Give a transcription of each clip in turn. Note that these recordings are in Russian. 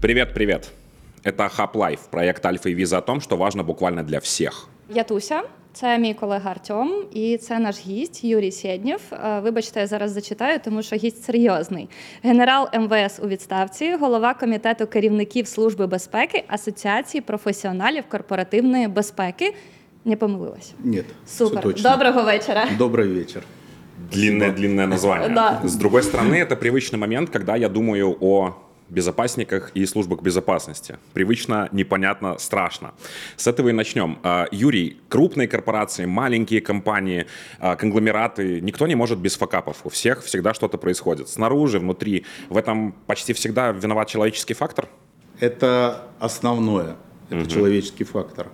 Привет, привет. Это Hub Life, проект Альфа и Виза о том, что важно буквально для всех. Я Туся, це мій колега Артем, і це наш гість Юрій Сєднєв. Е, Вибачте, я зараз зачитаю, тому що гість серйозний. Генерал МВС у відставці, голова комітету керівників служби безпеки Асоціації професіоналів корпоративної безпеки. Не помилилась. Нет, Супер. всё точно. Доброго вечора. Добрый вечер. Длинное-длинное название. Да. С другой стороны, это привычный момент, когда я думаю о безопасниках и службах безопасности. Привычно, непонятно, страшно. С этого и начнем. А, Юрий, крупные корпорации, маленькие компании, а, конгломераты, никто не может без факапов. У всех всегда что-то происходит. Снаружи, внутри. В этом почти всегда виноват человеческий фактор? Это основное, это человеческий фактор.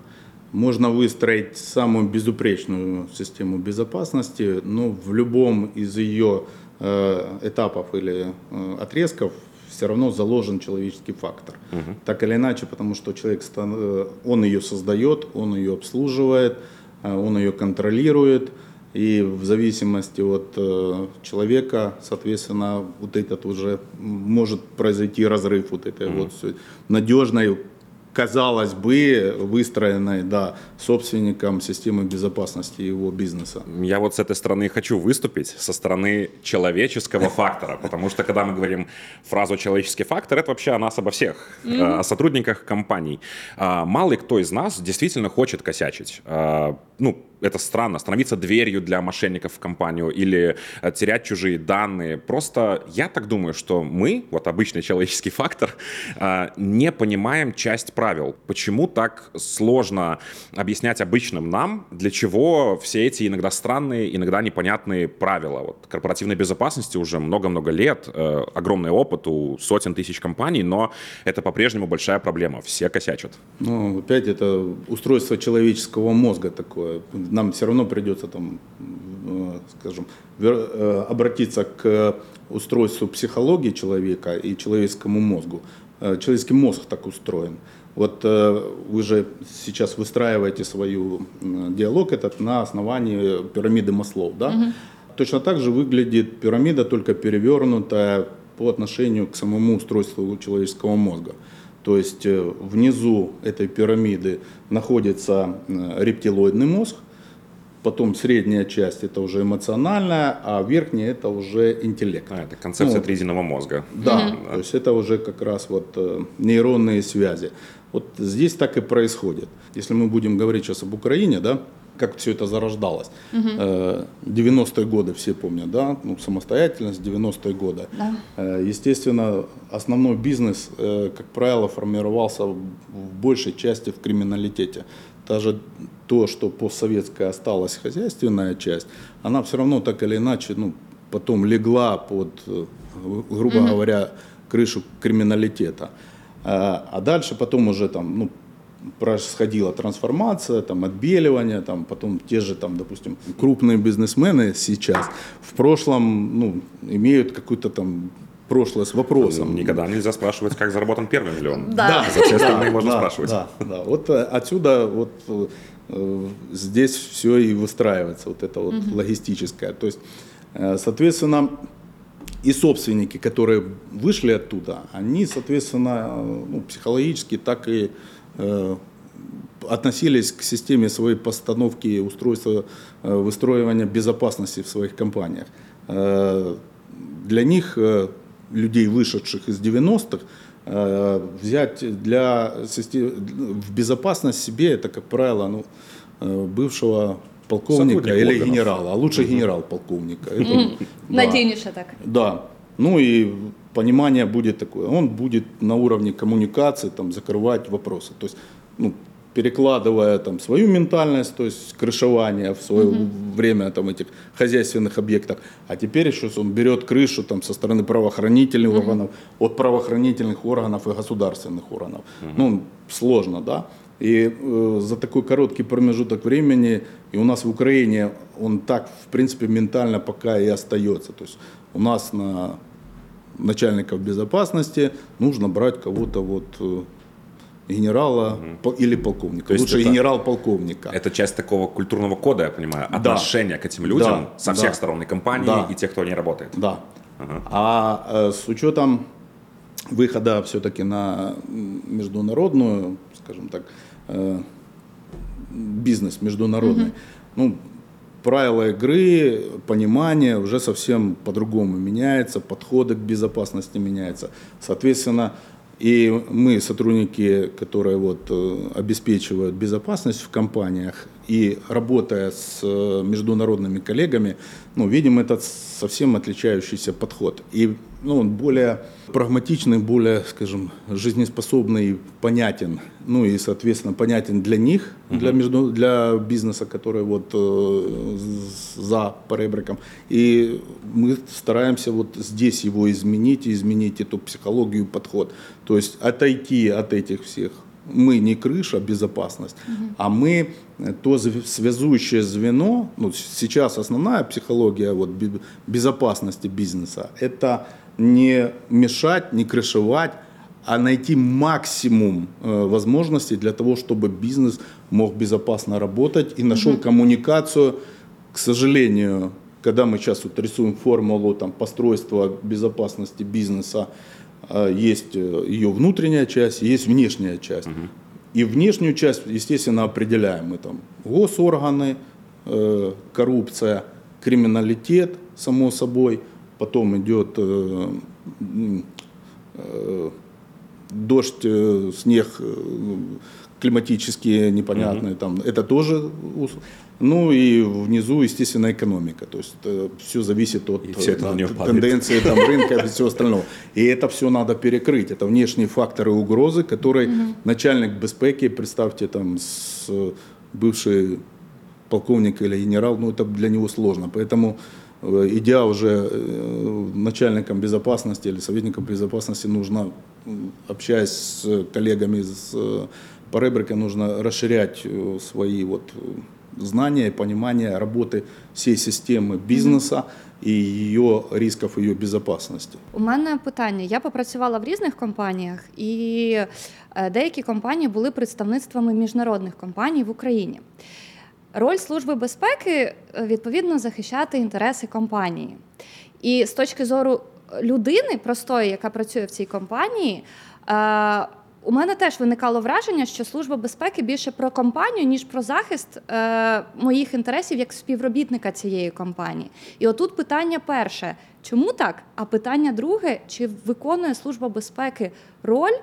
Можно выстроить самую безупречную систему безопасности, но в любом из ее э, этапов или э, отрезков все равно заложен человеческий фактор. Так или иначе, потому что человек, э, он ее создает, он ее обслуживает, э, он ее контролирует. И в зависимости от э, человека, соответственно, вот этот уже может произойти разрыв вот этой вот всё надежной, казалось бы, выстроенной, да, собственником системы безопасности его бизнеса. Я вот с этой стороны хочу выступить, со стороны человеческого фактора, потому что когда мы говорим фразу «человеческий фактор», это вообще о нас обо всех, э, о сотрудниках компаний. А, Малый кто из нас действительно хочет косячить. А, Ну, это странно, становиться дверью для мошенников в компанию или э, терять чужие данные. Просто я так думаю, что мы, вот обычный человеческий фактор, э, не понимаем часть правил. Почему так сложно объяснять обычным нам, для чего все эти иногда странные, иногда непонятные правила. Вот корпоративной безопасности уже много-много лет, э, огромный опыт у сотен тысяч компаний, но это по-прежнему большая проблема. Все косячат. Ну, опять это устройство человеческого мозга такое. Нам все равно придется там, э, скажем, э, обратиться к устройству психологии человека и человеческому мозгу. Э, Человеческий мозг так устроен. Вот вы же сейчас выстраиваете свою м, диалог этот на основании пирамиды Маслоу, да? Точно так же выглядит пирамида, только перевернутая по отношению к самому устройству человеческого мозга. То есть внизу этой пирамиды находится рептилоидный мозг, потом средняя часть это уже эмоциональная, а верхняя это уже интеллект. А, это концепция Ну, триединого мозга. Да, то есть это уже как раз вот э, нейронные связи. Вот здесь так и происходит. Если мы будем говорить сейчас об Украине, да, как все это зарождалось. Э, 90-е годы все помнят, да, ну, самостоятельность 90-е годы. Да. Э, Естественно, основной бизнес, э, как правило, формировался в в большей части в криминалитете. Даже то, что постсоветская осталась хозяйственная часть, она все равно так или иначе, ну, потом легла под, э, грубо говоря, крышу криминалитета. А а дальше потом уже там, ну, происходила трансформация, там, отбеливание, там, потом те же, там, допустим, крупные бизнесмены сейчас в прошлом, ну, имеют какую-то там прошлое с вопросом. Никогда нельзя спрашивать, как заработан первый миллион. Да. За все остальные можно спрашивать. Да, да. Вот э, отсюда вот э, э, здесь все и выстраивается, вот это вот логистическое. То есть, соответственно, и собственники, которые вышли оттуда, они, соответственно, ну, психологически так и э, относились к системе своей постановки и устройства э, выстраивания безопасности в своих компаниях. Э, Для них, э, людей, вышедших из 90-х, э, взять для системы, в безопасность себе, это, как правило, ну, э, бывшего полковника Сотрудник или органов. генерала, а лучше генерал-полковника. Это, да. Надійніше так. Да. Ну и понимание будет такое. Он будет на уровне коммуникации там, закрывать вопросы. То есть, ну, перекладывая там, свою ментальность, то есть крышевание в свое время там, этих хозяйственных объектах. А теперь еще он берет крышу там, со стороны правоохранительных органов, от правоохранительных органов и государственных органов. Ну, сложно, да? И э, за такой короткий промежуток времени, и у нас в Украине он так, в принципе, ментально пока и остается. То есть у нас на начальников безопасности нужно брать кого-то вот генерала по- или полковника. То есть Лучше генерал-полковника. Это часть такого культурного кода, я понимаю, Да. отношения к этим людям Да, со да. всех сторон и компании, Да. и тех, кто не работает. Да. А э, с учетом выхода все-таки на международную, скажем так, э, бизнес международный, ну, правила игры, понимание уже совсем по-другому меняется, подходы к безопасности меняются. Соответственно, и мы, сотрудники, которые вот э, обеспечивают безопасность в компаниях, и работая с э, международными коллегами, ну, видим этот совсем отличающийся подход. И ну, он более прагматичный, более, скажем, жизнеспособный, понятен. Ну и, соответственно, понятен для них, uh-huh. для, между, для бизнеса, который вот э, за поребриком. И мы стараемся вот здесь его изменить, изменить эту психологию, подход. То есть отойти от этих всех мы не крыша, безопасность, угу. а мы э, то связующее звено, ну, сейчас основная психология вот, безопасности бизнеса, это не мешать, не крышевать, а найти максимум э, возможностей для того, чтобы бизнес мог безопасно работать и нашел угу. коммуникацию. К сожалению, когда мы сейчас вот рисуем формулу там, постройства безопасности бизнеса, есть э, ее внутренняя часть, есть внешняя часть. Угу. И внешнюю часть, естественно, определяем мы там госорганы, э, коррупция, криминалитет, само собой – потом идет э, э, дождь, э, снег, климатические непонятные, угу. там, это тоже, ну и внизу, естественно, экономика, то есть все зависит от все да, тенденции там, рынка и всего остального. И это все надо перекрыть, это внешние факторы угрозы, которые угу. начальник безпеки, представьте, там, с бывший полковник или генерал, ну это для него сложно, поэтому Э, идя уже э, начальником безопасности или советником безопасности, нужно, общаясь с коллегами с э, по ребрике, нужно расширять свои вот знания и понимание работы всей системи бізнесу і її ризиків, її безпечності. У мене питання. Я попрацювала в різних компаніях, і деякі компанії були представництвами міжнародних компаній в Україні. Роль служби безпеки е, відповідно захищати інтереси компанії. І з точки зору людини, простої, яка працює в цій компанії, е, у мене теж виникало враження, що служба безпеки більше про компанію, ніж про захист е, моїх інтересів як співробітника цієї компанії. І отут питання перше: чому так? А питання друге: чи виконує служба безпеки роль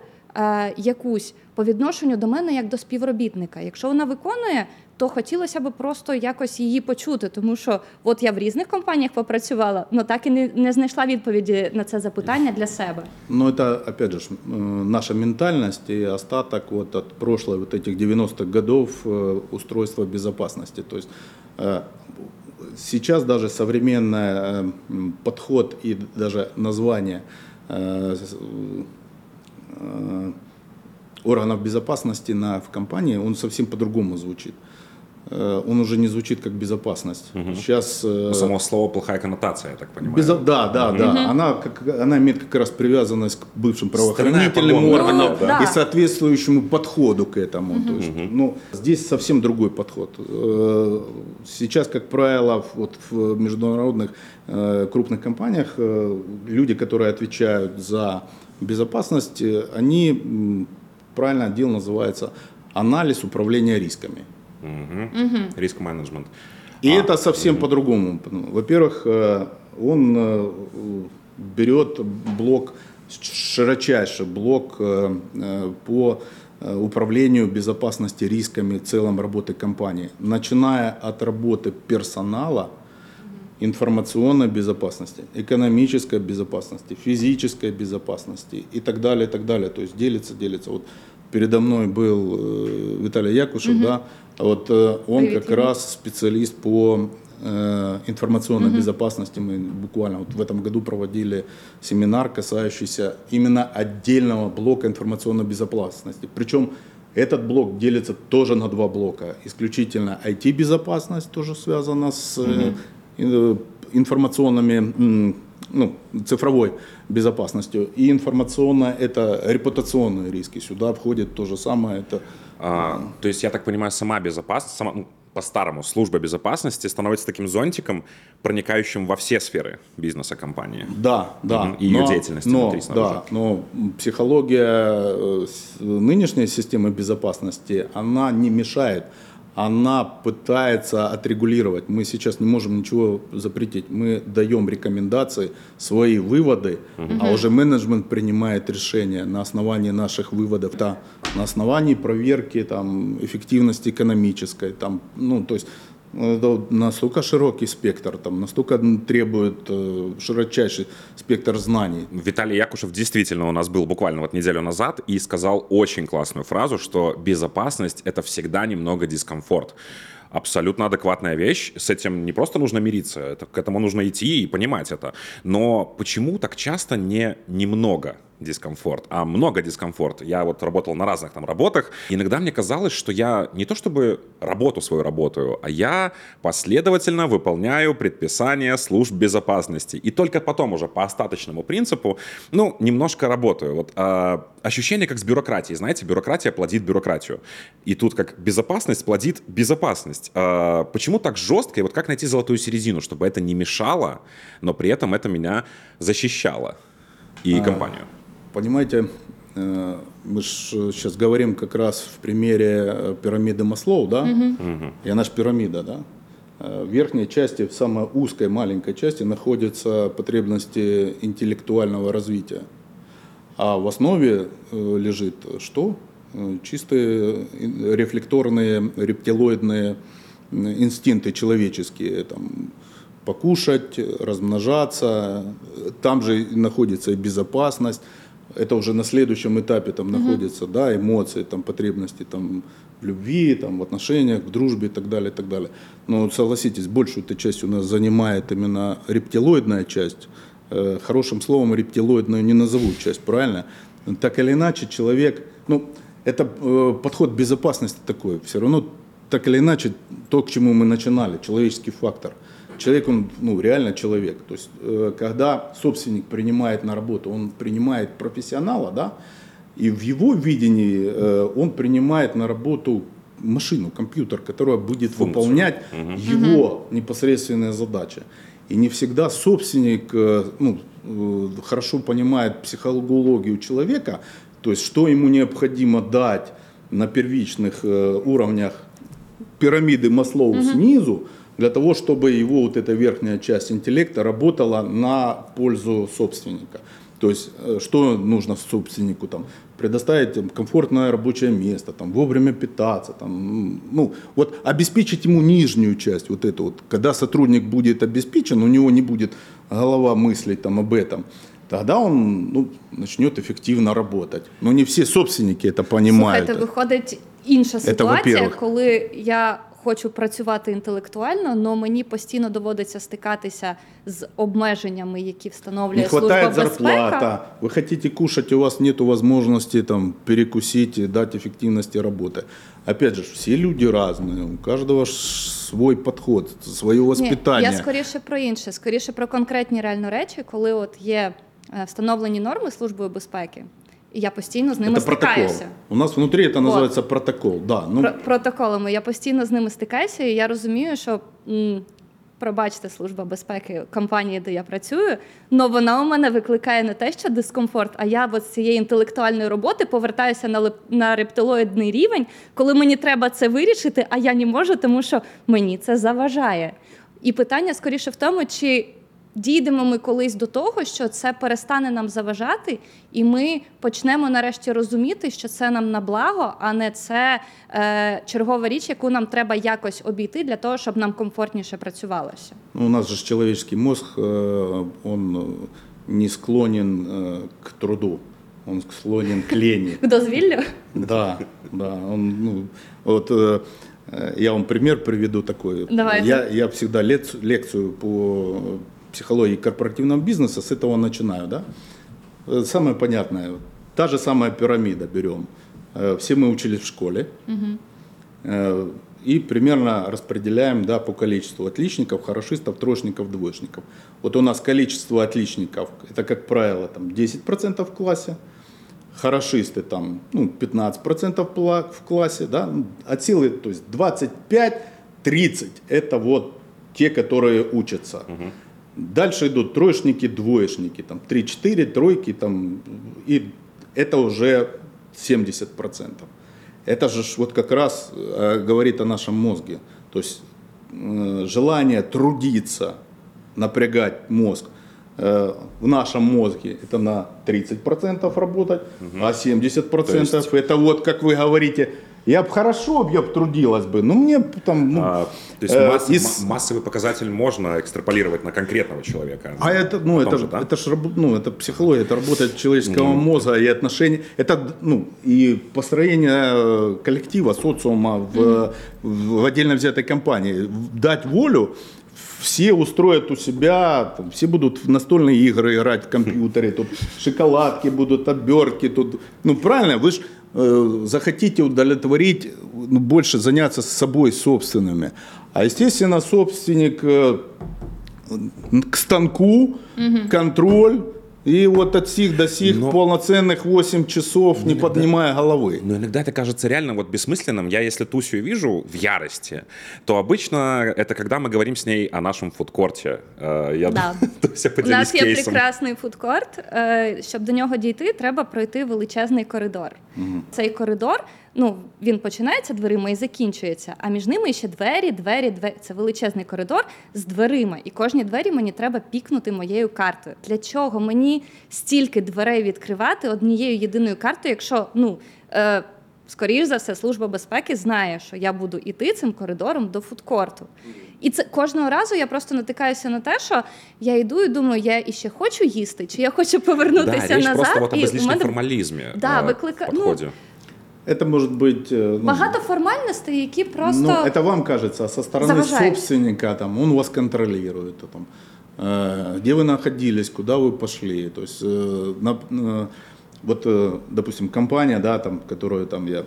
якусь по відношенню до мене як до співробітника? Якщо вона виконує, то хотілося б просто якось її почути, тому що от я в різних компаніях попрацювала, але так і не, не знайшла відповіді на це запитання для себе. Ну, это, опять же, э, наша ментальность и остаток вот от прошлой вот этих 90-х годов э, устройства безопасности. То есть э, сейчас даже современный подход и даже название органов безопасности на, в компании, он совсем по-другому звучит. Э, он уже не звучит как безопасность. Угу. Сейчас э, ну, само слово плохая коннотация, я так понимаю. Безо... Да, да, угу. да. Она, как, она имеет как раз привязанность к бывшим правоохранительным органам ну, да. и соответствующему подходу к этому. Угу. То есть, ну, здесь совсем другой подход. Э, сейчас, как правило, вот в международных крупных компаниях люди, которые отвечают за безопасность, они правильно отдел называется анализ управления рисками. Угу. Риск менеджмент. И а, это совсем угу. по-другому. Во-первых, э, он э, берет блок, широчайший блок э, по управлению безопасности рисками целом работы компании, начиная от работы персонала, информационной безопасности, экономической безопасности, физической безопасности и так далее, и так далее. То есть делится, делится. Вот передо мной был Виталий Якушев, угу. да, вот э, он Привет, как раз специалист по э, информационной угу. безопасности. Мы буквально вот в этом году проводили семинар, касающийся именно отдельного блока информационной безопасности. Причем этот блок делится тоже на два блока. Исключительно IT-безопасность тоже связана с угу. информационными, ну, цифровой безопасностью. И информационная – это репутационные риски. Сюда входит то же самое. Это а, то есть, я так понимаю, сама безопасность, сама, ну, по-старому служба безопасности становится таким зонтиком, проникающим во все сферы бизнеса компании. Да, да. И ее деятельности но, внутри снаружи. Да, но психология э, нынешней системы безопасности, она не мешает, она пытается отрегулировать. Мы сейчас не можем ничего запретить. Мы даем рекомендации, свои выводы, а уже менеджмент принимает решения на основании наших выводов, да, на основании проверки там, эффективности экономической. Там, ну, то есть настолько широкий спектр, там, настолько требует э, широчайший спектр знаний. Виталий Якушев действительно у нас был буквально вот неделю назад и сказал очень классную фразу, что безопасность — это всегда немного дискомфорт. Абсолютно адекватная вещь. С этим не просто нужно мириться, это, к этому нужно идти и понимать это. Но почему так часто не немного дискомфорт, а много дискомфорт? Я вот работал на разных там работах. Иногда мне казалось, что я не то чтобы работу свою работаю, а я последовательно выполняю предписания служб безопасности. И только потом уже по остаточному принципу, ну, немножко работаю. Вот а, ощущение как с бюрократией. Знаете, бюрократия плодит бюрократию. И тут как безопасность плодит безопасность. А, почему так жестко? И вот как найти золотую середину, чтобы это не мешало, но при этом это меня защищало и компанию? Понимаете, э, мы же сейчас говорим как раз в примере э, пирамиды Маслоу, да? И она же пирамида, да? Э, В верхней части, в самой узкой маленькой части находятся потребности интеллектуального развития. А в основе э, лежит что? Э, Чистые э, рефлекторные, рептилоидные инстинкты человеческие. Там, покушать, размножаться. Там же находится и безопасность. Это уже на следующем этапе там находится, да, эмоции, там, потребности там, в любви, там, в отношениях, в дружбе и так далее, и так далее. Но согласитесь, большую эта часть у нас занимает именно рептилоидная часть. Э, Хорошим словом рептилоидную не назову часть, правильно? Так или иначе, человек, ну, это э, подход безопасности такой, все равно так или иначе, то, к чему мы начинали, человеческий фактор. Человек, он ну, реально человек. То есть, э, когда собственник принимает на работу, он принимает профессионала, да, и в его видении э, он принимает на работу машину, компьютер, которая будет Функцию. выполнять его непосредственные задачи. И не всегда собственник э, ну, э, хорошо понимает психологию человека, то есть что ему необходимо дать на первичных э, уровнях пирамиды Маслоу снизу, для того, чтобы его вот эта верхняя часть интеллекта работала на пользу собственника. То есть, э, что нужно собственнику там, предоставить комфортное рабочее место, там, вовремя питаться, там, ну, вот обеспечить ему нижнюю часть, вот эту вот. Когда сотрудник будет обеспечен, у него не будет голова мыслить там об этом, тогда он ну, начнет эффективно работать. Но не все собственники это понимают. Слухайте, виходить інша ситуація, коли я хочу працювати інтелектуально, але мені постійно доводиться стикатися з обмеженнями, які встановлює Не служба хватает безпека. зарплата, вы хотите кушать, у вас нет возможности там, перекусить и дать эффективности работы. Опять же, все люди разные, у каждого ж свой подход, свое Ні, воспитание. я скоріше про інше, скоріше про конкретні реально речі, коли от є е, встановлені норми службою безпеки, і я постійно з ними это протокол. стикаюся. У нас внутри это Вот. называется протокол. Да, ну, Про- протоколами. Я постійно з ними стикаюся, і я розумію, що. м, Пробачте, служба безпеки компанії, де я працюю, але вона у мене викликає не те, що дискомфорт, а я от з цієї інтелектуальної роботи повертаюся на леп- на рептилоїдний рівень, коли мені треба це вирішити, а я не можу, тому що мені це заважає. І питання скоріше в тому, чи дійдемо ми колись до того, що це перестане нам заважати, і ми почнемо нарешті розуміти, що це нам на благо, а не це е, чергова річ, яку нам треба якось обійти для того, щоб нам комфортніше працювалося. ну, у нас же ж человеческий мозг, э, он э, не склонен э, к труду, он склонен к лени. К дозвіллю? Да, да. Он, ну, вот э, э, я вам пример приведу такой. Давайте. Я, я всегда лец- лекцию по психологии корпоративного бизнеса с этого начинаю, да. Э, Самое понятное, та же самая пирамида берем. Э, Все мы учились в школе. Э, И примерно распределяем да, по количеству отличников, хорошистов, троечников, двоечников. Вот у нас количество отличников, это, как правило, там 10% в классе, хорошисты там ну, 15% в классе, да, ну, от силы, то есть 25 30 это вот те, которые учатся. Мгм. Дальше идут троечники, двоечники, там 3-4, тройки, там, и это уже 70%. Это же вот как раз э, говорит о нашем мозге. То есть э, желание трудиться, напрягать мозг э, в нашем мозге это на 30% работать, а 70% То есть- это вот, как вы говорите, я бы хорошо, я бы трудилась бы, но мне там... ну, А, то есть э, масс- из- ма- массовый показатель можно экстраполировать на конкретного человека. А это, ну, это, же, да? это ж, ну, это психология, это работа человеческого мозга и отношения. Это, ну, и построение э, коллектива, социума в, в, в отдельно взятой компании. Дать волю, все устроят у себя, там, все будут в настольные игры играть в компьютере, тут шоколадки будут, обертки, тут, ну, правильно, вы же захотите удовлетворить, ну, больше заняться с собой собственными. А, естественно, собственник э, к станку, контроль, и вот от сих до сих Но- полноценных 8 часов, не поднимая головы. Но иногда это кажется реально вот бессмысленным. Я если Тусю вижу в ярости, то обычно это когда мы говорим с ней о нашем фудкорте. Э, Я Да. Туся, У нас є кейсом. прекрасний фудкорт. Е, Щоб до нього дійти, треба пройти величезний коридор. Цей коридор, ну він починається дверима і закінчується. А між ними ще двері, двері, двері. Це величезний коридор з дверима. І кожні двері мені треба пікнути моєю картою. Для чого мені стільки дверей відкривати однією єдиною картою, якщо ну. Е, Скоріш за все, служба безпеки знає, що я буду іти цим коридором до фудкорту. І це кожного разу я просто натикаюся на те, що я йду і думаю, я іще хочу їсти, чи я хочу Да, повернутися речь назад. просто і в мене формализме Да, э, виклика- в ну. Это может быть... э, ну, багато формальностей, які просто Ну, это вам кажется, а со стороны заважають. собственника, там, он вас контролирует, а там, э, где вы находились, куда вы пошли. То есть, э, на- э, вот, э, допустим, компания, да, там, которую там, я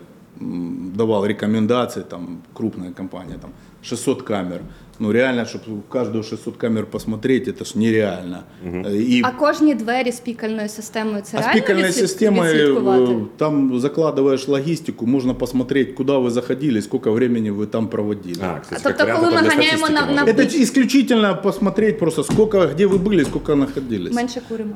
давал рекомендации, там, крупная компания, там, 600 камер. Ну, реально, чтобы каждую 600 камер посмотреть, это ж нереально. Э, И а кожні двері з пікальною системою це а с реально пикальной відслід- системой відслідкувати? э, там закладываешь логистику, можно посмотреть, куда вы заходили, сколько времени вы там проводили. А, кстати, А как тобто, вариант, коли это ми для ганяємо статистики на- на может Это исключительно посмотреть просто, сколько, где вы были, сколько находились. Менше куримо.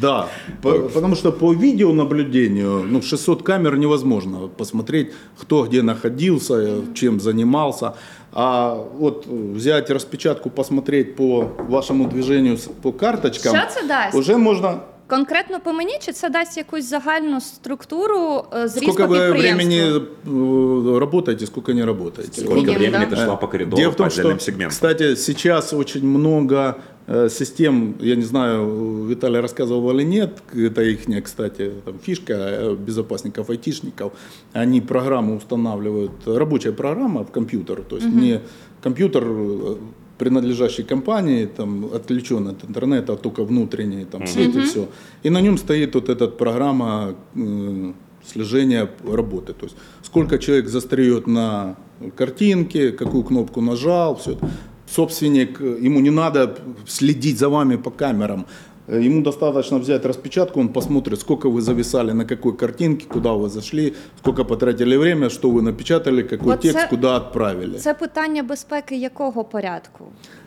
Да, по- потому что по видеонаблюдению, ну, 600 камер невозможно посмотреть, кто где находился, э, чем занимался. А вот взять распечатку, посмотреть по вашему движению по карточкам, це дасть? уже можно Конкретно по мені, чи це дасть якусь загальну структуру е, зріз Сколько по вы підприємству? времени э, работаете, сколько не работаете. Сколько Видим, времени да. ты шла по коридору Дело в по том, отдельным что, сегментам? кстати, сейчас очень много э, систем, я не знаю, Виталий рассказывал или нет, это их, кстати, там, фишка э, безопасников, айтишников, они программу устанавливают, рабочая программа в компьютер, то есть не компьютер э, принадлежащей компании, там, отвлечен от интернета, а только внутренний, там, сеть и все. И на нем стоит вот эта программа э, слежения работы. То есть сколько человек застреет на картинке, какую кнопку нажал, все. Собственник, э, ему не надо следить за вами по камерам. Э, Ему достаточно взять распечатку, он посмотрит, сколько вы зависали на какой картинке, куда вы зашли, сколько потратили время, что вы напечатали, какой Вот текст, це- куда отправили. Це питання безпеки якого порядку?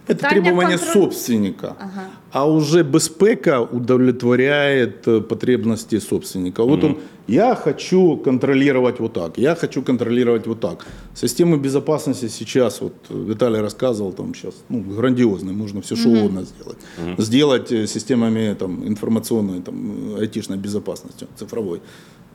Это Питання требование контролю- собственника. Ага. А уже безпека удовлетворяет э, потребности собственника. Вот он, я хочу контролировать вот так, я хочу контролировать вот так. Системы безопасности сейчас, вот э, Виталий рассказывал, там сейчас ну, грандиозные, можно все что угодно сделать. Сделать э, системами там, информационной, там, айтишной безопасностью, цифровой.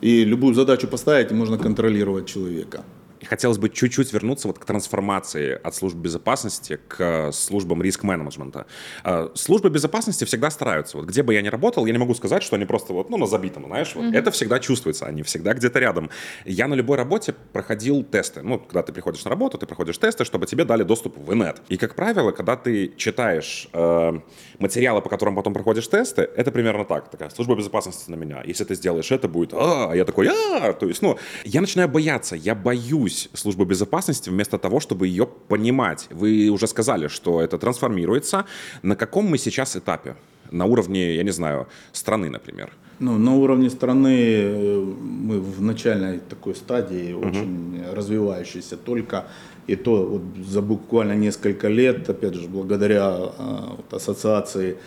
И любую задачу поставить, и можно контролировать человека. И Хотелось бы чуть-чуть вернуться вот к трансформации от служб безопасности к э, службам риск-менеджмента. Э, Службы безопасности всегда стараются. Вот где бы я ни работал, я не могу сказать, что они просто вот, ну, на забитом, знаешь, вот. Это всегда чувствуется, они всегда где-то рядом. Я на любой работе проходил тесты. Ну, когда ты приходишь на работу, ты проходишь тесты, чтобы тебе дали доступ в инет. И, как правило, когда ты читаешь э, материалы, по которым потом проходишь тесты, это примерно так. Такая служба безопасности на меня. Если ты сделаешь это, будет а, а я такой, а, то есть, ну, я начинаю бояться, я боюсь службы безопасности вместо того, чтобы ее понимать. Вы уже сказали, что это трансформируется. На каком мы сейчас этапе? На уровне, я не знаю, страны, например. Ну, на уровне страны э, мы в начальной такой стадии, очень развивающейся только. И то вот за буквально несколько лет, опять же, благодаря э, вот ассоциации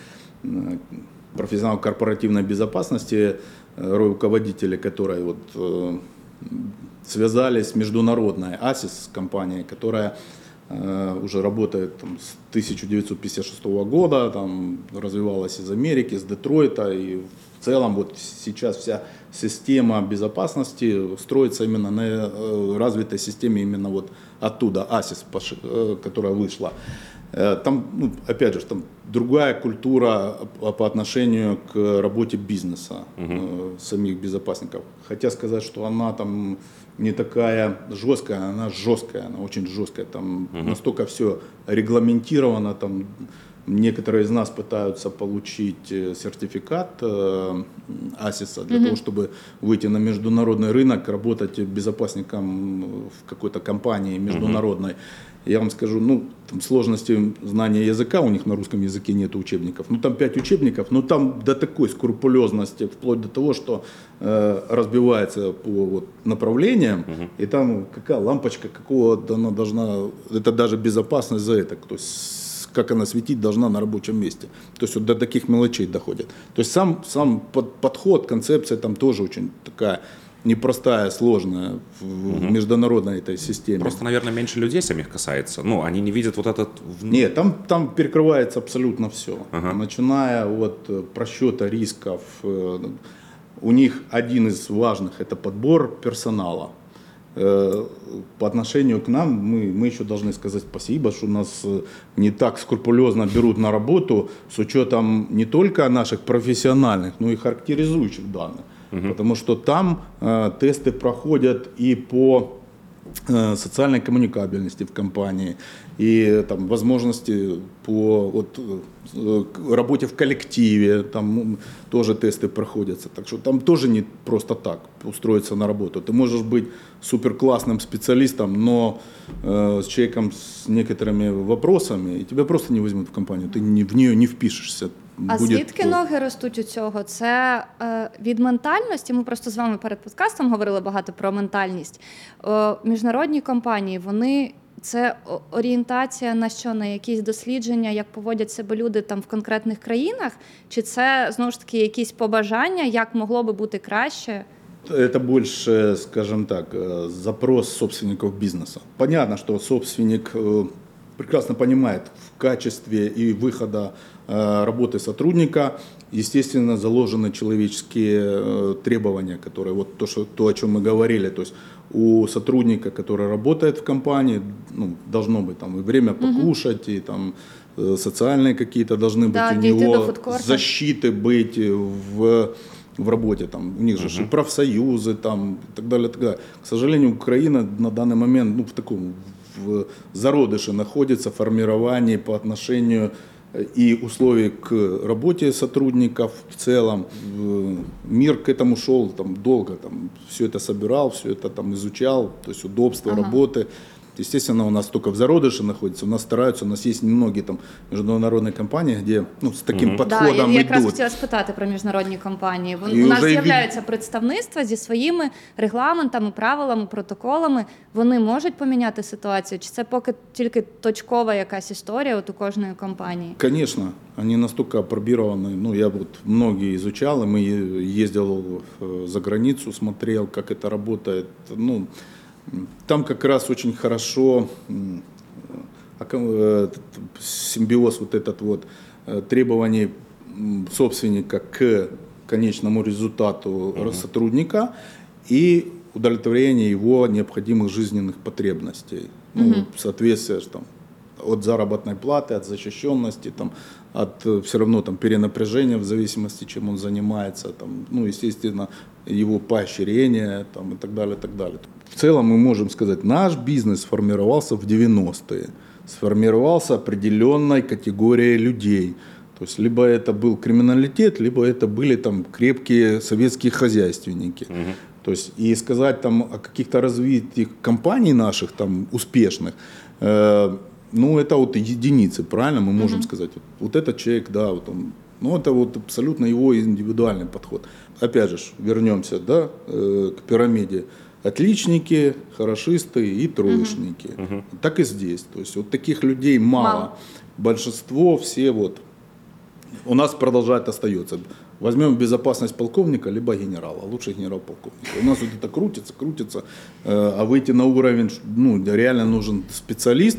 профессионалов корпоративной безопасности, э, руководители, которые вот э, связались с международной АСИС компанией, которая э, уже работает там, с 1956 года, там развивалась из Америки, с Детройта, и в целом вот сейчас вся система безопасности строится именно на э, развитой системе именно вот оттуда, АСИС, пош- э, которая вышла. Там, ну, опять же, там другая культура по- отношению к работе бизнеса э, самих безопасников. Хотя сказать, что она там не такая жесткая, она жесткая, она очень жесткая. Там настолько все регламентировано, там некоторые из нас пытаются получить э, сертификат э, АСИСа для того, чтобы выйти на международный рынок, работать безопасником в какой-то компании международной. Я вам скажу, ну, там сложности знания языка, у них на русском языке нет учебников. Ну, там пять учебников, но там до такой скрупулезности, вплоть до того, что э, разбивается по вот, направлениям, и там какая лампочка, какого она должна, это даже безопасность за это, то есть как она светить должна на рабочем месте. То есть вот до таких мелочей доходит. То есть сам, сам под- подход, концепция там тоже очень такая непростая, сложная в, в международной этой системе. Просто, наверное, меньше людей самих касается. Ну, они не видят вот этот... Нет, там, там перекрывается абсолютно все. Начиная от э, просчета рисков. э, У них один из важных – это подбор персонала. Э, По отношению к нам мы, мы еще должны сказать спасибо, что нас не так скрупулезно берут на работу с учетом не только наших профессиональных, но и характеризующих данных. Потому что там э, тесты проходят и по э, социальной коммуникабельности в компании и там возможности по вот, э, работе в коллективе, там тоже тесты проходятся. Так что там тоже не просто так устроиться на работу. Ты можешь быть супер классным специалистом, но э, с человеком с некоторыми вопросами, и тебя просто не возьмут в компанию, ты не, в нее не впишешься. А Будет, звідки э, ноги ростуть у цього? Це е, від ментальності. Ми просто з вами перед подкастом говорили багато про ментальність. Е, міжнародні компанії вони. Це о- орієнтація на що? На якісь дослідження, як поводять себе люди там в конкретних країнах? Чи це знову ж таки якісь побажання, як могло би бути краще? Это больше, скажем так, э, запрос собственников бизнеса. Понятно, что собственник э, прекрасно понимает в качестве и выхода э, работы сотрудника, естественно, заложены человеческие э, требования, которые вот то, что, то, о чем мы говорили, то есть у сотрудника, который работает в компании, ну, должно быть там и время покушать, и там э, социальные какие-то должны Да, быть у дойти до него защиты быть в в работе, там, у них же ж и профсоюзы, там, и так далее, так далее. К сожалению, Украина на данный момент, ну, в таком, в зародыше находится формирование по отношению э, и условий к работе сотрудников в целом. В- Мир к этому шел там долго, там, все это собирал, все это там изучал, то есть удобство работы. Естественно, у нас только в зародыше находится, у нас стараются, у нас есть немногие там международные компании, где ну, с таким Да, подходом я якраз идут. хотіла спитати про міжнародні компанії. Вон- І у нас вже й від- з'являються представництва зі своїми регламентами, правилами, протоколами. Вони можуть поміняти ситуацію? Чи це поки тільки точкова якась історія от у кожної компанії? Конечно, они настолько апробированы. Ну, я вот многие изучал, и мы е- ездил э, за границу, смотрел, как это работает. Ну, м, там как раз очень хорошо а э, симбиоз вот этот вот э, требований собственника к конечному результату сотрудника и удовлетворение его необходимых жизненных потребностей. Ну, соответствие там, от заработной платы, от защищенности, там, от все равно там, перенапряжения в зависимости, чем он занимается, там, ну, естественно, его поощрение там, и так далее, и так далее. В целом мы можем сказать, наш бизнес сформировался в 90-е, сформировался определенной категорией людей. То есть либо это был криминалитет, либо это были там крепкие советские хозяйственники. То есть и сказать там о каких-то развитых компаний наших там успешных, э, ну это вот единицы, правильно мы можем сказать. Вот, вот этот человек, да, вот он Ну, это вот абсолютно его индивидуальный подход. Опять же, вернемся да, э, к пирамиде. Отличники, хорошисты и троечники. Так и здесь. То есть вот таких людей мало. Мало. Большинство все вот у нас продолжает остается. Возьмем безопасность полковника, либо генерала, лучше генерал-полковника. У нас вот это крутится, крутится, э, а выйти на уровень, ну, реально нужен специалист.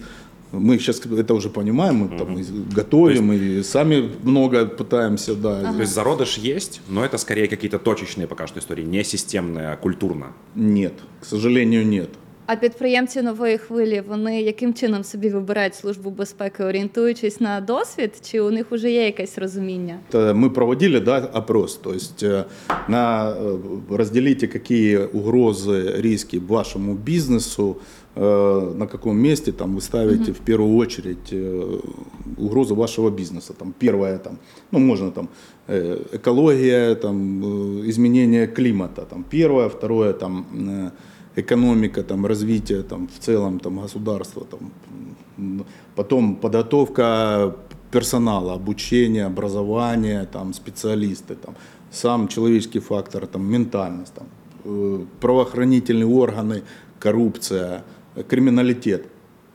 Мы сейчас это уже понимаем, мы там и готовим, и сами много пытаемся, да. То есть зародыш есть, но это скорее какие-то точечные пока что истории, не системные, а культурно. Нет, к сожалению, нет. А підприємці нової хвилі вони яким чином собі вибирають службу безпеки, орієнтуючись на досвід, чи у них вже є якесь розуміння? Это мы проводили да, опрос, то есть э, на, э, разделите, какие угрозы, риски вашему бизнесу, э, На каком месте там, вы ставите в первую очередь э, угрозу вашего бизнеса. Там, первое, там, ну, можно там, э, экология, там, э, изменение климата. Там, первое, второе, там, э, экономика, там, развитие там, в целом там, государства. Там, потом подготовка персонала, обучение, образование, там, специалисты, там, сам человеческий фактор, там, ментальность, там, э, правоохранительные органы, коррупция, э, криминалитет.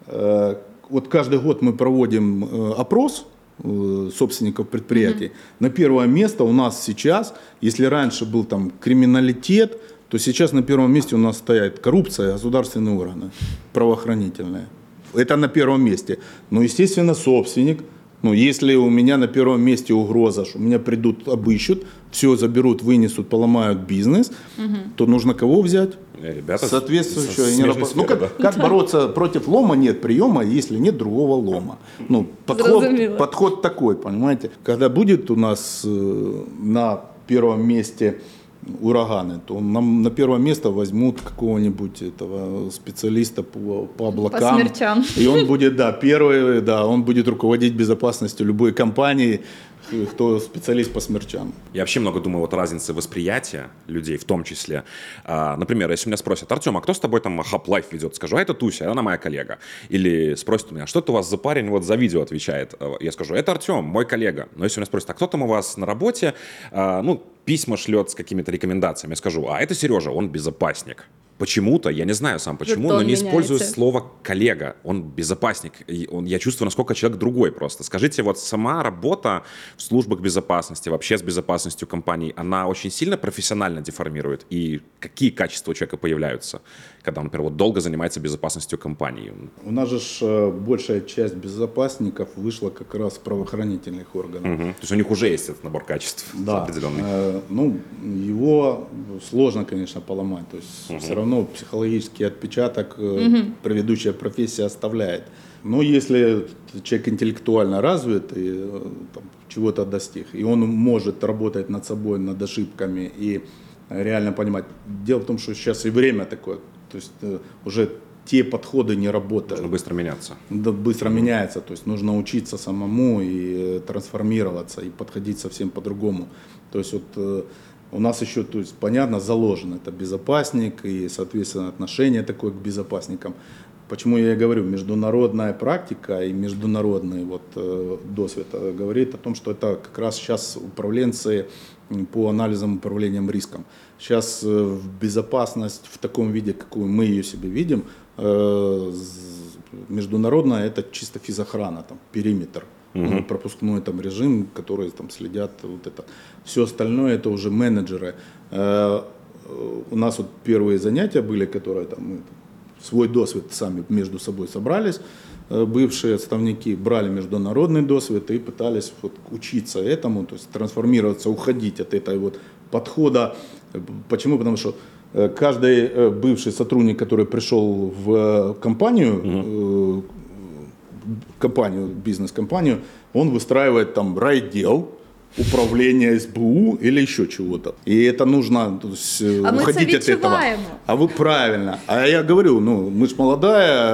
Э, Вот каждый год мы проводим э, опрос э, собственников предприятий. На первое место у нас сейчас, если раньше был там криминалитет, то сейчас на первом месте у нас стоят коррупция, государственные органы, правоохранительные. Это на первом месте. Но, естественно, собственник, ну, если у меня на первом месте угроза, что меня придут, обыщут, все заберут, вынесут, поломают бизнес, то нужно кого взять? Э, Ребята, Соответствующего. с- не смежной рабо- Ну, как, да. как бороться против лома? Нет приема, если нет другого лома. Ну, подход, подход такой, понимаете? Когда будет у нас э, на первом месте ураганы, то нам на первое место возьмут какого-нибудь этого специалиста по, по облакам. смерчам. И он будет, да, первый, да, он будет руководить безопасностью любой компании, кто специалист по смерчам. Я вообще много думаю вот о разнице восприятия людей в том числе. А, например, если меня спросят, Артем, а кто с тобой там Hub Life ведет? Скажу, а это Туся, она моя коллега. Или спросят у меня, что это у вас за парень вот за видео отвечает? А, Я скажу, это Артем, мой коллега. Но если меня спросят, а кто там у вас на работе? А, ну, письма шлет с какими-то рекомендациями. Я скажу, а это Сережа, он безопасник. Почему-то, я не знаю сам почему, но не использую меняется. слово коллега. Он безопасник. И он, я чувствую, насколько человек другой просто. Скажите, вот сама работа в службах безопасности, вообще с безопасностью компаний, она очень сильно профессионально деформирует? И какие качества у человека появляются, когда он, например, вот долго занимается безопасностью компании? У нас же э, большая часть безопасников вышла как раз с правоохранительных органов. Мгм. То есть у них уже есть этот набор качеств Да. определенный. Э, Ну, его сложно, конечно, поломать. То есть все равно психологический отпечаток э, предыдущая профессия оставляет. Но если человек интеллектуально развит и э, там, чего-то достиг, и он может работать над собой, над ошибками и реально понимать. Дело в том, что сейчас и время такое. То есть э, уже те подходы не работают. Нужно быстро меняться. Да, быстро меняется, то есть нужно учиться самому и э, трансформироваться и подходить совсем по-другому. То есть вот э, у нас еще, то есть понятно, заложено это безопасник и, соответственно, отношение такое к безопасникам. Почему я и говорю, международная практика и международный вот э, досвид говорит о том, что это как раз сейчас управленцы по анализам управлением риском. Сейчас э, в безопасность в таком виде, какую мы ее себе видим, э, международная это чисто физохрана, там, периметр, ну, пропускной там режим, которые там следят вот это. Все остальное это уже менеджеры. Э, У нас вот первые занятия были, которые там мы свой досвід сами между собой собрались, э, бывшие отставники брали международный досвид и пытались вот учиться этому, то есть трансформироваться, уходить от этой вот подхода. Э, Почему? Потому что э, каждый бывший сотрудник, который пришел в компанию, э, компанию, бизнес-компанию, он выстраивает там райдел, управление СБУ или еще чего-то. И это нужно то есть, э, А мы уходить это от этого. відчуваємо. А вы правильно. А я говорю, ну, мы же молодая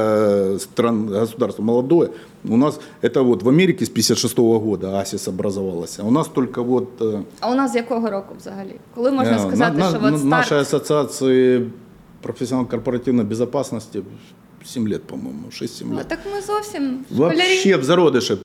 э, стран, государство молодое. У нас это вот в Америке с 56 года АСИС образовалась. А у нас только вот... э, А у нас з якого року взагалі? Коли можна э, сказати, на- що на- от старт Нашей ассоциации профессионал корпоративной безопасности 7 лет, по-моему, 6-7 Ну, лет. так ми зовсім школярі. Вообще в зародыше.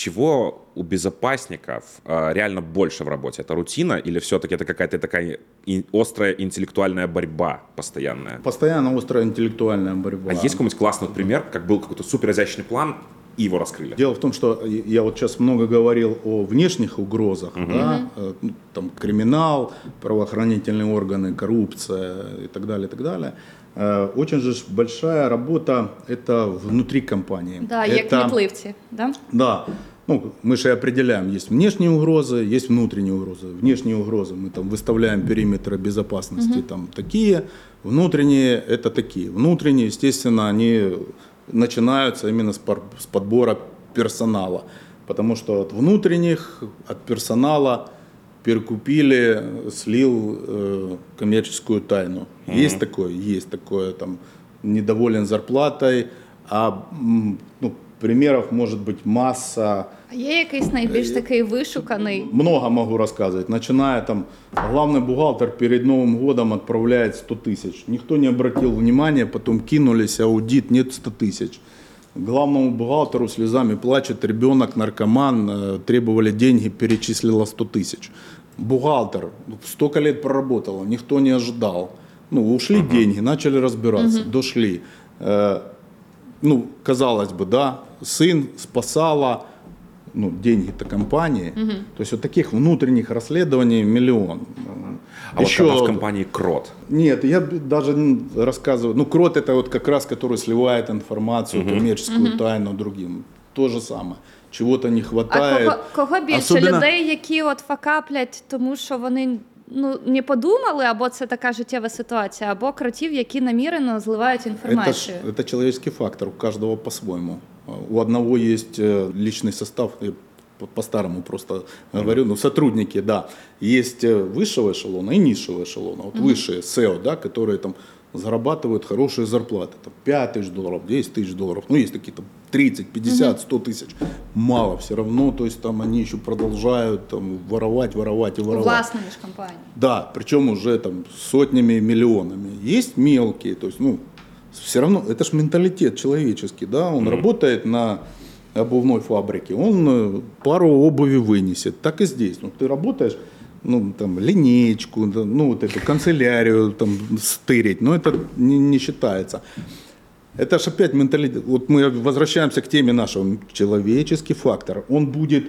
Чего у безопасников э, реально больше в работе? Это рутина или все-таки это какая-то такая и, острая интеллектуальная борьба постоянная? Постоянно острая интеллектуальная борьба. А есть какой-нибудь классный пример, как был какой-то супер изящный план, и его раскрыли? Дело в том, что я вот сейчас много говорил о внешних угрозах, угу. да, э, ну, там криминал, правоохранительные органы, коррупция и так далее, и так далее. Э, очень же большая работа это внутри компании. Да, это, як кмітливці, да? Да. Ну, мы же определяем, есть внешние угрозы, есть внутренние угрозы. Внешние угрозы мы там выставляем периметры безопасности угу. там такие, внутренние это такие. Внутренние, естественно, они начинаются именно с подбора персонала. Потому что от внутренних, от персонала перекупили, слил э, коммерческую тайну. Mm-hmm. Есть такое, есть такое, там, недоволен зарплатой, а ну, примеров может быть масса. А є якийсь найбільш такий вишуканий? Много могу рассказывать. Начиная там, главный бухгалтер перед Новым годом отправляет 100 тысяч. Никто не обратил внимания, потом кинулись, аудит, нет 100 тысяч. Главному бухгалтеру слезами плачет, ребенок, наркоман, э, требовали деньги, перечислила 100 тысяч. Бухгалтер столько лет проработала, никто не ожидал. Ну, ушли uh-huh. деньги, начали разбираться, uh-huh. дошли. Э, ну, казалось бы, да, сын спасала, ну, деньги-то компании. Угу. То есть вот таких внутренних расследований миллион. А Еще... вот когда в компании Крот? Нет, я даже рассказываю. Ну, Крот это вот как раз, который сливает информацию, угу. коммерческую угу. тайну другим. То же самое. Чого-то не вистачає. А кого, кого більше Особенно... людей, які от факаплять, тому що вони ну не подумали, або це така життєва ситуація, або кротів, які намірено зливають інформацію. Это, это человеческий фактор, у каждого по-своему. У одного есть э, личный состав, по-старому просто говорю, ну, сотрудники, да, есть э, высшего эшелона и низшего эшелона. Вот mm-hmm. высшие SEO, да, которые там зарабатывают хорошие зарплаты. Там 5 тысяч долларов, 10 тысяч долларов. Ну, есть такие там 30, 50, 100 тысяч. Мало все равно. То есть там они еще продолжают там, воровать, воровать и воровать. Властными же компаниями. Да, причем уже там сотнями, миллионами. Есть мелкие, то есть, ну, все равно, это же менталитет человеческий, да, он mm-hmm. работает на обувной фабрике, он э, пару обуви вынесет. Так и здесь. Ну, ты работаешь, ну, там, линейку, ну, вот эту канцелярию там стырить, но это не, не считается. Это же опять менталитет. Вот мы возвращаемся к теме нашего. Человеческий фактор. Он будет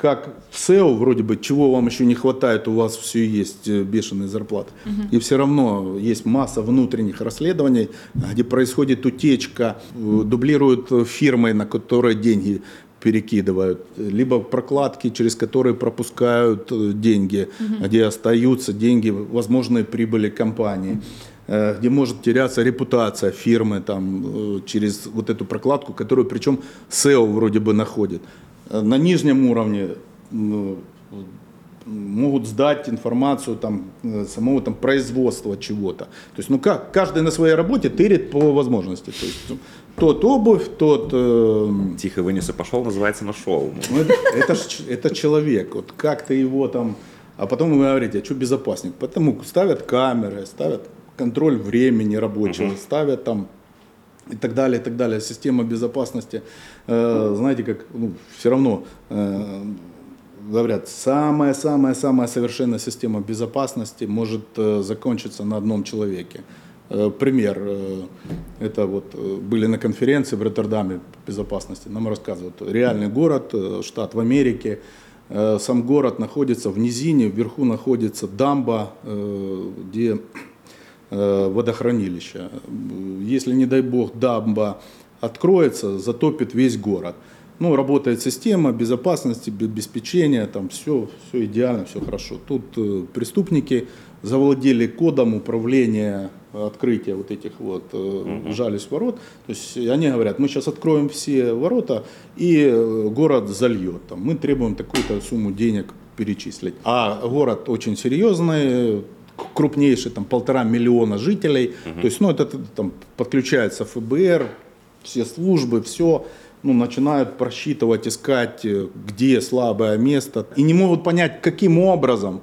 как в SEO, вроде бы, чего вам еще не хватает, у вас все есть э, бешеные зарплаты. Угу. И все равно есть масса внутренних расследований, где происходит утечка, э, дублируют фирмы, на которые деньги перекидывают, либо прокладки, через которые пропускают э, деньги, угу. где остаются деньги, возможные прибыли компании где может теряться репутация фирмы там, через вот эту прокладку, которую причем SEO вроде бы находит на нижнем уровне ну, могут сдать информацию там, э, самого там, производства чего-то. То есть, ну как, каждый на своей работе тырит по возможности. То есть, тот обувь, тот... Э... Тихо вынес и пошел, называется, нашел. Ну, это, это, это человек. Вот как ты его там... А потом вы говорите, а что безопасник? Потому ставят камеры, ставят контроль времени рабочего, угу. ставят там и так далее, и так далее. Система безопасности, э, знаете, как ну, все равно э, говорят, самая-самая-самая совершенная система безопасности может э, закончиться на одном человеке. Э, пример, э, это вот э, были на конференции в Роттердаме безопасности, нам рассказывают, реальный город, э, штат в Америке, э, сам город находится в низине, вверху находится дамба, где водохранилища. Если, не дай бог, дамба откроется, затопит весь город. Ну, работает система безопасности, обеспечения, там все, все идеально, все хорошо. Тут э, преступники завладели кодом управления открытия вот этих вот э, жались ворот. То есть они говорят, мы сейчас откроем все ворота и э, город зальет. Там, мы требуем такую-то сумму денег перечислить. А город очень серьезный, крупнейший, там полтора миллиона жителей. Угу. То есть, ну, это там подключается ФБР, все службы, все ну, начинают просчитывать, искать, э, где слабое место. И не могут понять, каким образом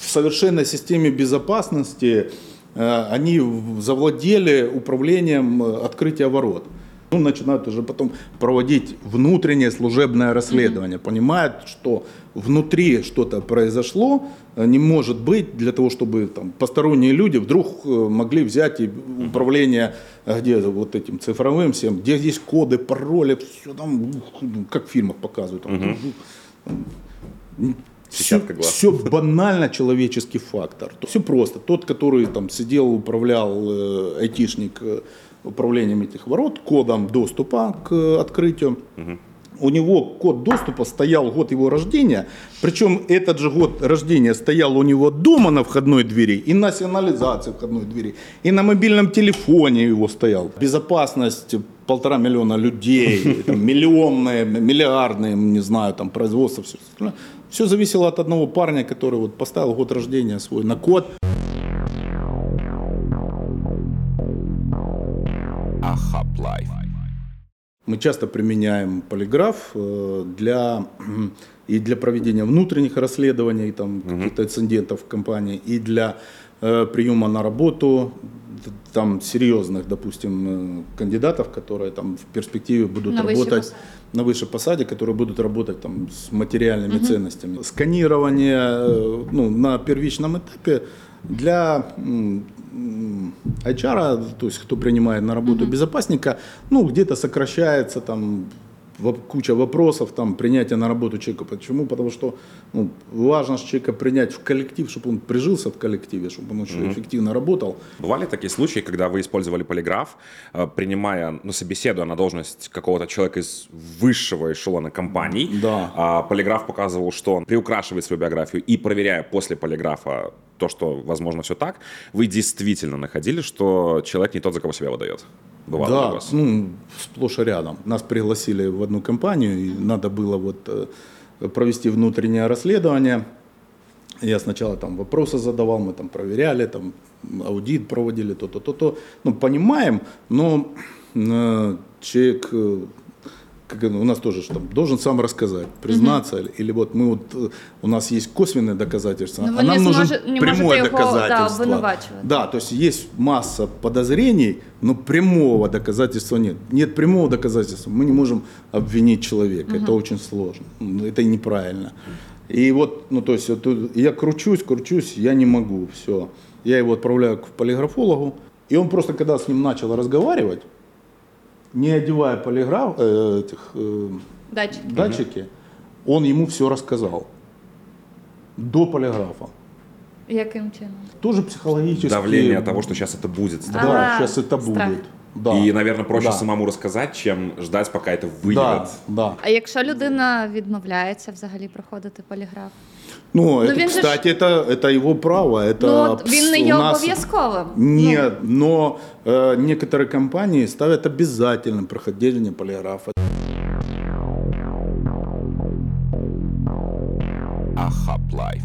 в совершенной системе безопасности э, они завладели управлением э, открытия ворот. Ну, начинают уже потом проводить внутреннее служебное расследование. Понимают, что внутри что-то произошло, э, не может быть для того, чтобы там, посторонние люди вдруг э, могли взять и управление э, где вот этим цифровым всем, где есть коды, пароли, все там, ну, как в фильмах показывают. Там, все, Сетчатка глаз. все банально человеческий фактор. Все просто. Тот, который там сидел, управлял айтишник управлением этих ворот, кодом доступа к э, открытию. У него код доступа стоял год его рождения, причем этот же год рождения стоял у него дома на входной двери и на сигнализации входной двери, и на мобильном телефоне его стоял. Безопасность полтора миллиона людей, там, миллионные, миллиардные, не знаю, там производство, все остальное. Все зависело от одного парня, который вот поставил год рождения свой на код. Life. Мы часто применяем полиграф э, для, и для проведения внутренних расследований, там, каких-то инцидентов в компании, и для э, приема на работу там, серьезных, допустим, э, кандидатов, которые там, в перспективе будут На высшей работать посаде. на высшей посаде, которые будут работать там, с материальными ценностями. Сканирование э, ну, на первичном этапе для HR, то есть кто принимает на работу безопасника, ну где-то сокращается там куча вопросов, там принятие на работу человека. Почему? Потому что ну, важно человека принять в коллектив, чтобы он прижился в коллективе, чтобы он очень эффективно работал. Бывали такие случаи, когда вы использовали полиграф, э, принимая, ну, собеседуя на должность какого-то человека из высшего эшелона компаний. Да. А полиграф показывал, что он приукрашивает свою биографию и проверяя после полиграфа то, что, возможно, все так, вы действительно находили, что человек не тот, за кого себя выдает. Бывало Да, вас? ну, сплошь и рядом. Нас пригласили в одну компанию, и надо было вот э, провести внутреннее расследование. Я сначала там вопросы задавал, мы там проверяли, там аудит проводили, то-то, то-то. Ну, понимаем, но э, человек, э, как это, у нас тоже там, должен сам рассказать, признаться, или, или вот мы вот, э, у нас есть косвенные доказательства, Ну, вы а нам не прямое да, доказательство. обвинувачувати. Да, то есть есть масса подозрений, но прямого доказательства нет. Нет прямого доказательства, мы не можем обвинить человека. Это очень сложно. Ну, Это неправильно. И вот, ну то есть, я кручусь, кручусь, я не могу, все. Я его отправляю к полиграфологу, и он просто, когда с ним начал разговаривать, не одевая полиграф, э, этих э, Датчик. датчики, он ему все рассказал. До полиграфа. Яким чином? Тоже психологически. Давление того, что сейчас это будет. Да, А, сейчас это страх. будет. Да. И, наверное, проще Да. самому рассказать, чем ждать, пока это Да, выйдет. да. А якщо людина відмовляється взагалі проходити поліграф? Ну, Ну, это, він же ж- кстати, это, это его право. Это Ну от він не пс- є у нас- обов'язковим. Ну, Нет, но э, некоторые компании ставят обязательным прохождение полиграфа. Ahab Life.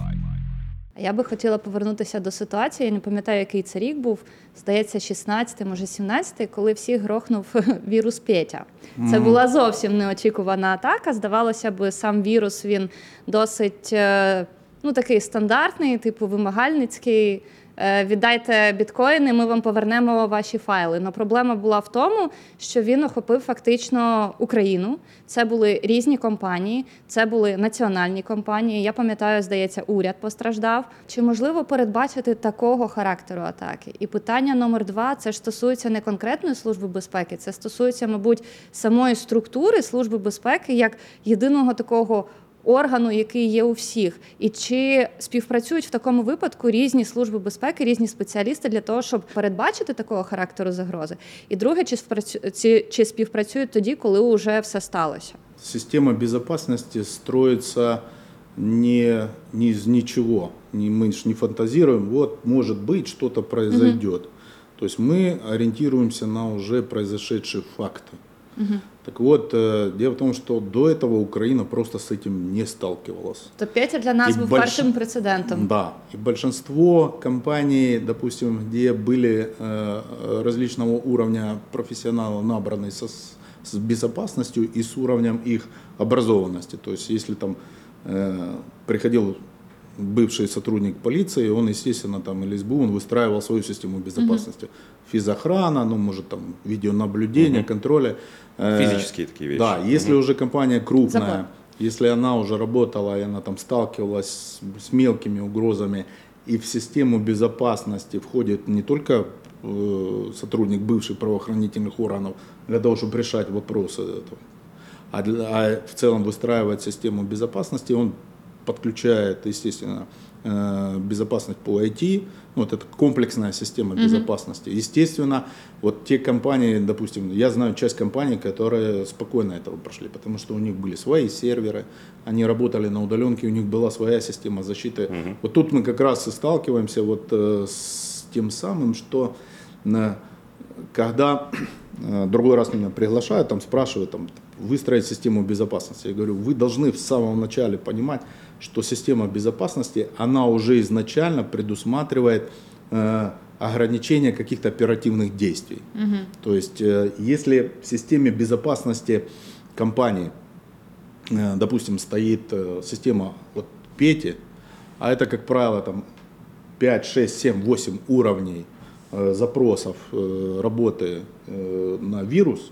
А Я би хотіла повернутися до ситуації. Я не пам'ятаю, який це рік був. Здається, 16 може 17 коли всіх грохнув вірус Петя. Це була зовсім неочікувана атака. Здавалося б, сам вірус він досить е, ну, такий стандартний, типу вимагальницький. Е, Віддайте біткоїни, ми вам повернемо ваші файли. Но проблема була в тому, що він охопив фактично Україну. Це були різні компанії, це були національні компанії. Я пам'ятаю, здається, уряд постраждав. Чи можливо передбачити такого характеру атаки? І питання номер два: це ж стосується не конкретної служби безпеки, це стосується, мабуть, самої структури служби безпеки як єдиного такого органу, який є у всіх, і чи співпрацюють в такому випадку різні служби безпеки, різні спеціалісти для того, щоб передбачити такого характеру загрози? І друге, чи спрацю- ці- чи співпрацюють тоді, коли вже все сталося? Система безопасности строится не, не из ничего. Не, мы ж не фантазируем, вот может быть что-то произойдет. То есть мы ориентируемся на уже произошедшие факты. Так вот, э, дело в том, что до этого Украина просто с этим не сталкивалась. То Петя для нас І був больш- першим прецедентом. Да. И большинство компаний, допустим, где были э, различного уровня профессионалов набраны со, с безопасностью и с уровнем их образованности. То есть, если там э, приходил бывший сотрудник полиции, он, естественно, там или СБУ, он выстраивал свою систему безопасности. Физохрана, ну, может, там, видеонаблюдения, контроля. Э, Физические такие вещи. Да, если уже компания крупная, Закон. если она уже работала, и она там сталкивалась с, с мелкими угрозами, и в систему безопасности входит не только э, сотрудник бывших правоохранительных органов для того, чтобы решать вопросы этого, а, для- а в целом выстраивать систему безопасности, он подключает, естественно, э, безопасность по IT, ну, вот это комплексная система безопасности. Естественно, вот те компании, допустим, я знаю часть компаний, которые спокойно этого прошли, потому что у них были свои серверы, они работали на удаленке, у них была своя система защиты. Вот тут мы как раз и сталкиваемся вот э, с тем самым, что на- когда э, другой раз меня приглашают, там спрашивают, там, выстроить систему безопасности. Я говорю, вы должны в самом начале понимать, что система безопасности, она уже изначально предусматривает э, ограничение каких-то оперативных действий. То есть, э, если в системе безопасности компании, э, допустим, стоит э, система вот Пети, а это, как правило, там 5, 6, 7, 8 уровней э, запросов э, работы э, на вирус,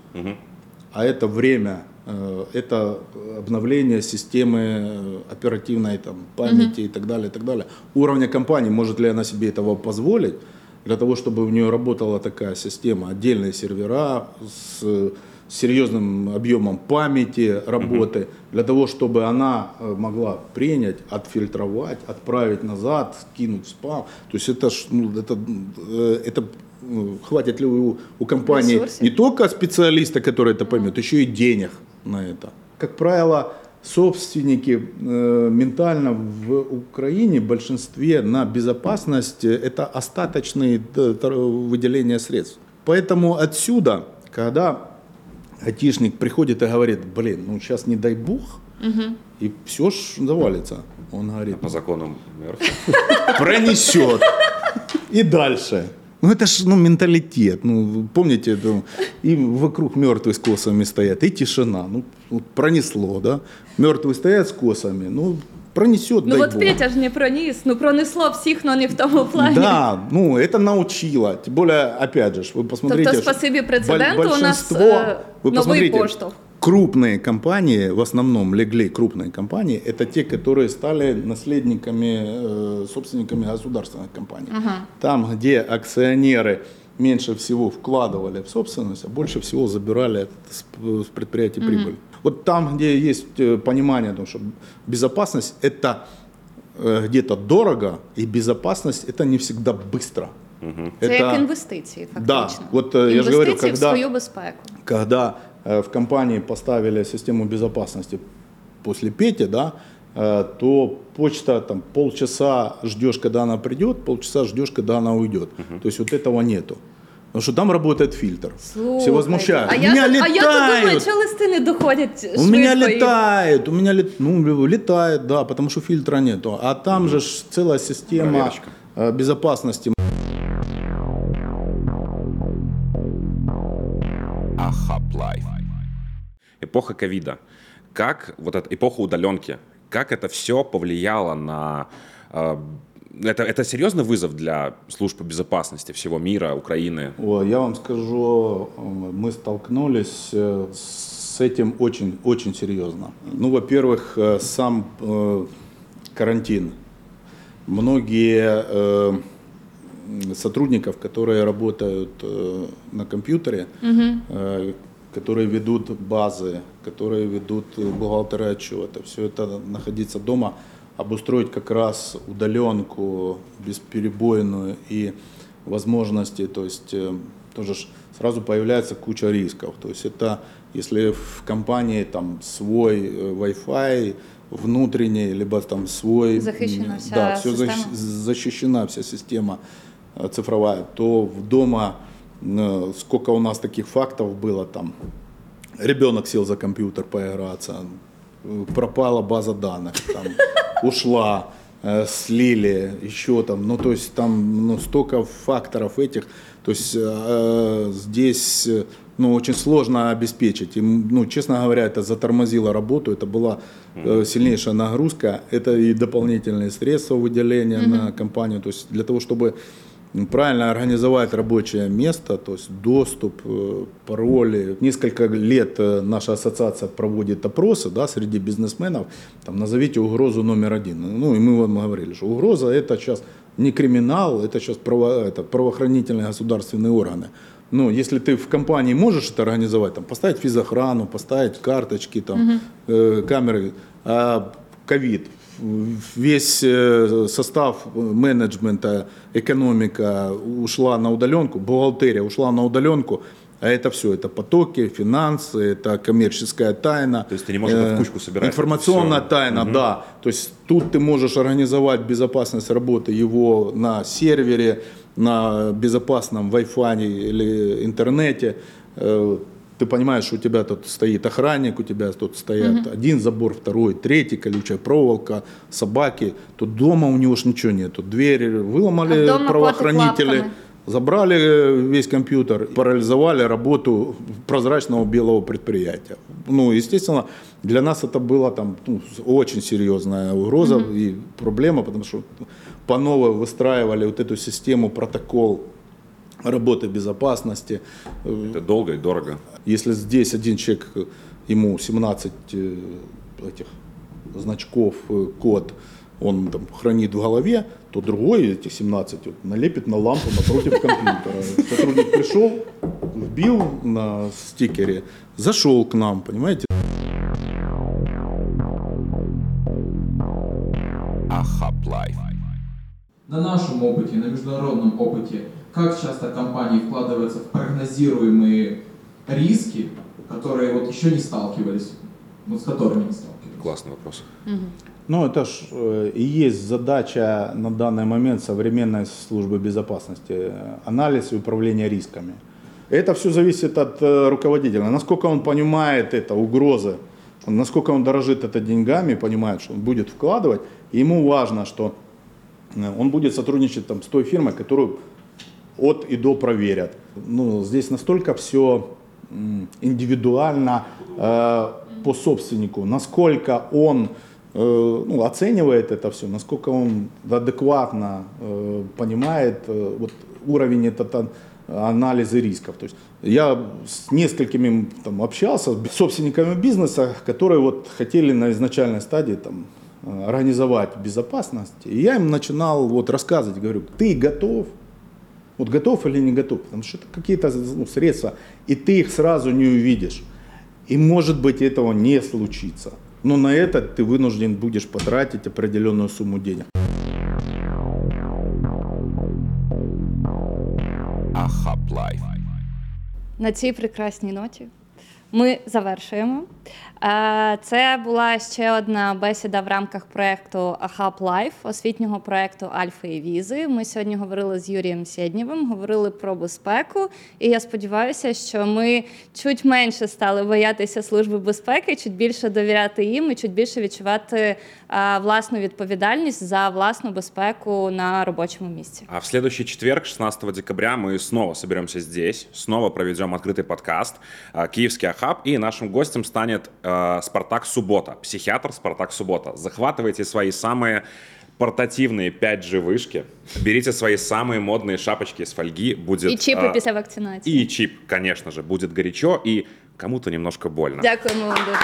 а это время, э, это обновление системы э, оперативной там, памяти и так далее, и так далее. Уровня компании, может ли она себе этого позволить, для того, чтобы у нее работала такая система, отдельные сервера с э, серьезным объемом памяти работы, для того, чтобы она могла принять, отфильтровать, отправить назад, скинуть в спам. То есть это, ну, это, это хватит ли у, у компании Ресурсов. не только специалиста, который это поймет, еще и денег на это. Как правило, собственники э, ментально в Украине в большинстве на безопасность э, это остаточные тор- выделения средств. Поэтому отсюда, когда айтишник приходит и говорит, блин, ну сейчас не дай бог, и все ж завалится. Он говорит, По закону Мерфи. пронесет. И дальше. Ну это ж ну, менталитет. Ну, вы помните, это, и вокруг мертвые с косами стоят, и тишина. Ну, вот пронесло, да? Мертвые стоят с косами, ну, пронесет, Ну дай от бог. Петя ж не проніс, ну пронесло всіх, але не в тому плані. Да, ну это научило. Тем более, опять же, ж, вы посмотрите. Тобто, что спасибі боль- прецеденту, у нас большинство- е, вы новий посмотрите, поштовх. Крупные компании, в основном легли крупные компании, это те, которые стали наследниками, э, собственниками государственных компаний. Там, где акционеры меньше всего вкладывали в собственность, а больше всего забирали с, с предприятий прибыль. Вот там, где есть э, понимание, о том, что безопасность это э, где-то дорого, и безопасность это не всегда быстро. Це як інвестиції, Да, фактично. от, е, я ж говорю, інвестиції в когда- свою безпеку. когда э, в компании поставили систему безопасности после Пети, да, э, то почта там полчаса ждешь, когда она придет, полчаса ждешь, когда она уйдет. То есть вот этого нету. Потому что там работает фильтр. Все Слухайте, возмущаются. А у я, меня тут- а я тут думаю, летают. що листи не доходять швидко. У меня летает, у меня лет, ну, летает, да, потому что фильтра нету. А там же ж целая система Проверочка. э, безопасности. Эпоха ковида. Как вот эта эпоха удаленки, как это все повлияло на... э, это, это серьезный вызов для служб безопасности всего мира, Украины? О, я вам скажу, э, мы столкнулись э, с этим очень, очень серьезно. Ну, во-первых, э, сам э, карантин. Многие э, сотрудников, которые работают э, на компьютере, э, которые ведут базы, которые ведут э, бухгалтеры отчета, все это находиться дома, обустроить как раз удаленку бесперебойную и возможности, то есть э, тоже сразу появляется куча рисков. То есть это если в компании там свой э, Wi-Fi внутренний, либо там свой... Захищена вся да, все система. защищена вся система цифровая, то в дома сколько у нас таких фактов было там. Ребенок сел за компьютер поиграться, э, пропала база данных, там, ушла, э, слили, еще там, ну то есть там ну, столько факторов этих, то есть э, здесь э, ну, очень сложно обеспечить. И, ну, честно говоря, это затормозило работу, это была э, сильнейшая нагрузка, это и дополнительные средства выделения на компанию, то есть для того, чтобы правильно организовать рабочее место, то есть доступ, э, пароли. Несколько лет э, наша ассоциация проводит опросы да, среди бизнесменов, там, назовите угрозу номер один. Ну и мы вам говорили, что угроза это сейчас не криминал, это сейчас право, это правоохранительные государственные органы. Ну, если ты в компании можешь это организовать, там, поставить физохрану, поставить карточки, там, э, камеры, а ковид, весь э, состав менеджмента, экономика ушла на удаленку, бухгалтерия ушла на удаленку, а это все, это потоки, финансы, это коммерческая тайна. То есть ты не можешь в кучку собирать, Информационная всё. тайна, да. То есть тут ты можешь организовать безопасность работы его на сервере, на безопасном Wi-Fi или интернете. Ты понимаешь, что у тебя тут стоит охранник, у тебя тут стоят один забор, второй, третий, колючая проволока, собаки. Тут дома у него ж ничего нет. Тут двери А выломали вдома правоохранители. Забрали э, весь компьютер, парализовали работу прозрачного белого предприятия. Ну, естественно, для нас это была там ну, очень серьезная угроза и проблема, потому что по новой выстраивали вот эту систему, протокол работы безопасности. Это долго и дорого. Если здесь один человек, ему 17 э, этих значков, э, код, он там хранит в голове, то другой эти 17 вот, налепит на лампу напротив компьютера. Сотрудник пришел, вбил на стикере, зашел к нам, понимаете? На нашем опыте, на международном опыте, как часто компании вкладываются в прогнозируемые риски, которые вот еще не сталкивались, вот с которыми не сталкивались? Классный вопрос. Ну, это ж э, и есть задача на данный момент современной службы безопасности. Анализ и управление рисками. Это все зависит от э, руководителя. Насколько он понимает это, угрозы, насколько он дорожит это деньгами, понимает, что он будет вкладывать. И ему важно, что э, он будет сотрудничать там, с той фирмой, которую от и до проверят. Ну, здесь настолько все индивидуально э, по собственнику, насколько он э, ну, оценивает это все, насколько он адекватно э, понимает э, вот, уровень этот анализа рисков. То есть я с несколькими там, общался, с собственниками бизнеса, которые вот хотели на изначальной стадии там, э, организовать безопасность. И я им начинал вот рассказывать, говорю, ты готов? Вот готов или не готов? Потому что это какие-то ну, средства, и ты их сразу не увидишь. И может быть этого не случится. Но на это ты вынужден будешь потратить определенную сумму денег. Ahab Life. На цій прекрасній ноті ми завершуємо. Е, Це була ще одна бесіда в рамках проєкту Ahab Life, освітнього проєкту Альфа і Візи. Ми сьогодні говорили з Юрієм Сєднєвим, говорили про безпеку. І я сподіваюся, що ми чуть менше стали боятися служби безпеки, чуть більше довіряти їм і чуть більше відчувати е, власну відповідальність за власну безпеку на робочому місці. А в следующий четверг, 16 декабря, мы снова соберемся здесь, снова проведем открытый подкаст а, «Киевский Ахаб», и нашим гостем станет э, Спартак Суббота, психиатр Спартак Суббота. Захватывайте свои самые портативные 5G вышки, берите свои самые модные шапочки из фольги, будет... І чіпи а, після вакцинації. И чип, конечно же, будет горячо и кому-то немножко больно. Дякуємо вам дуже.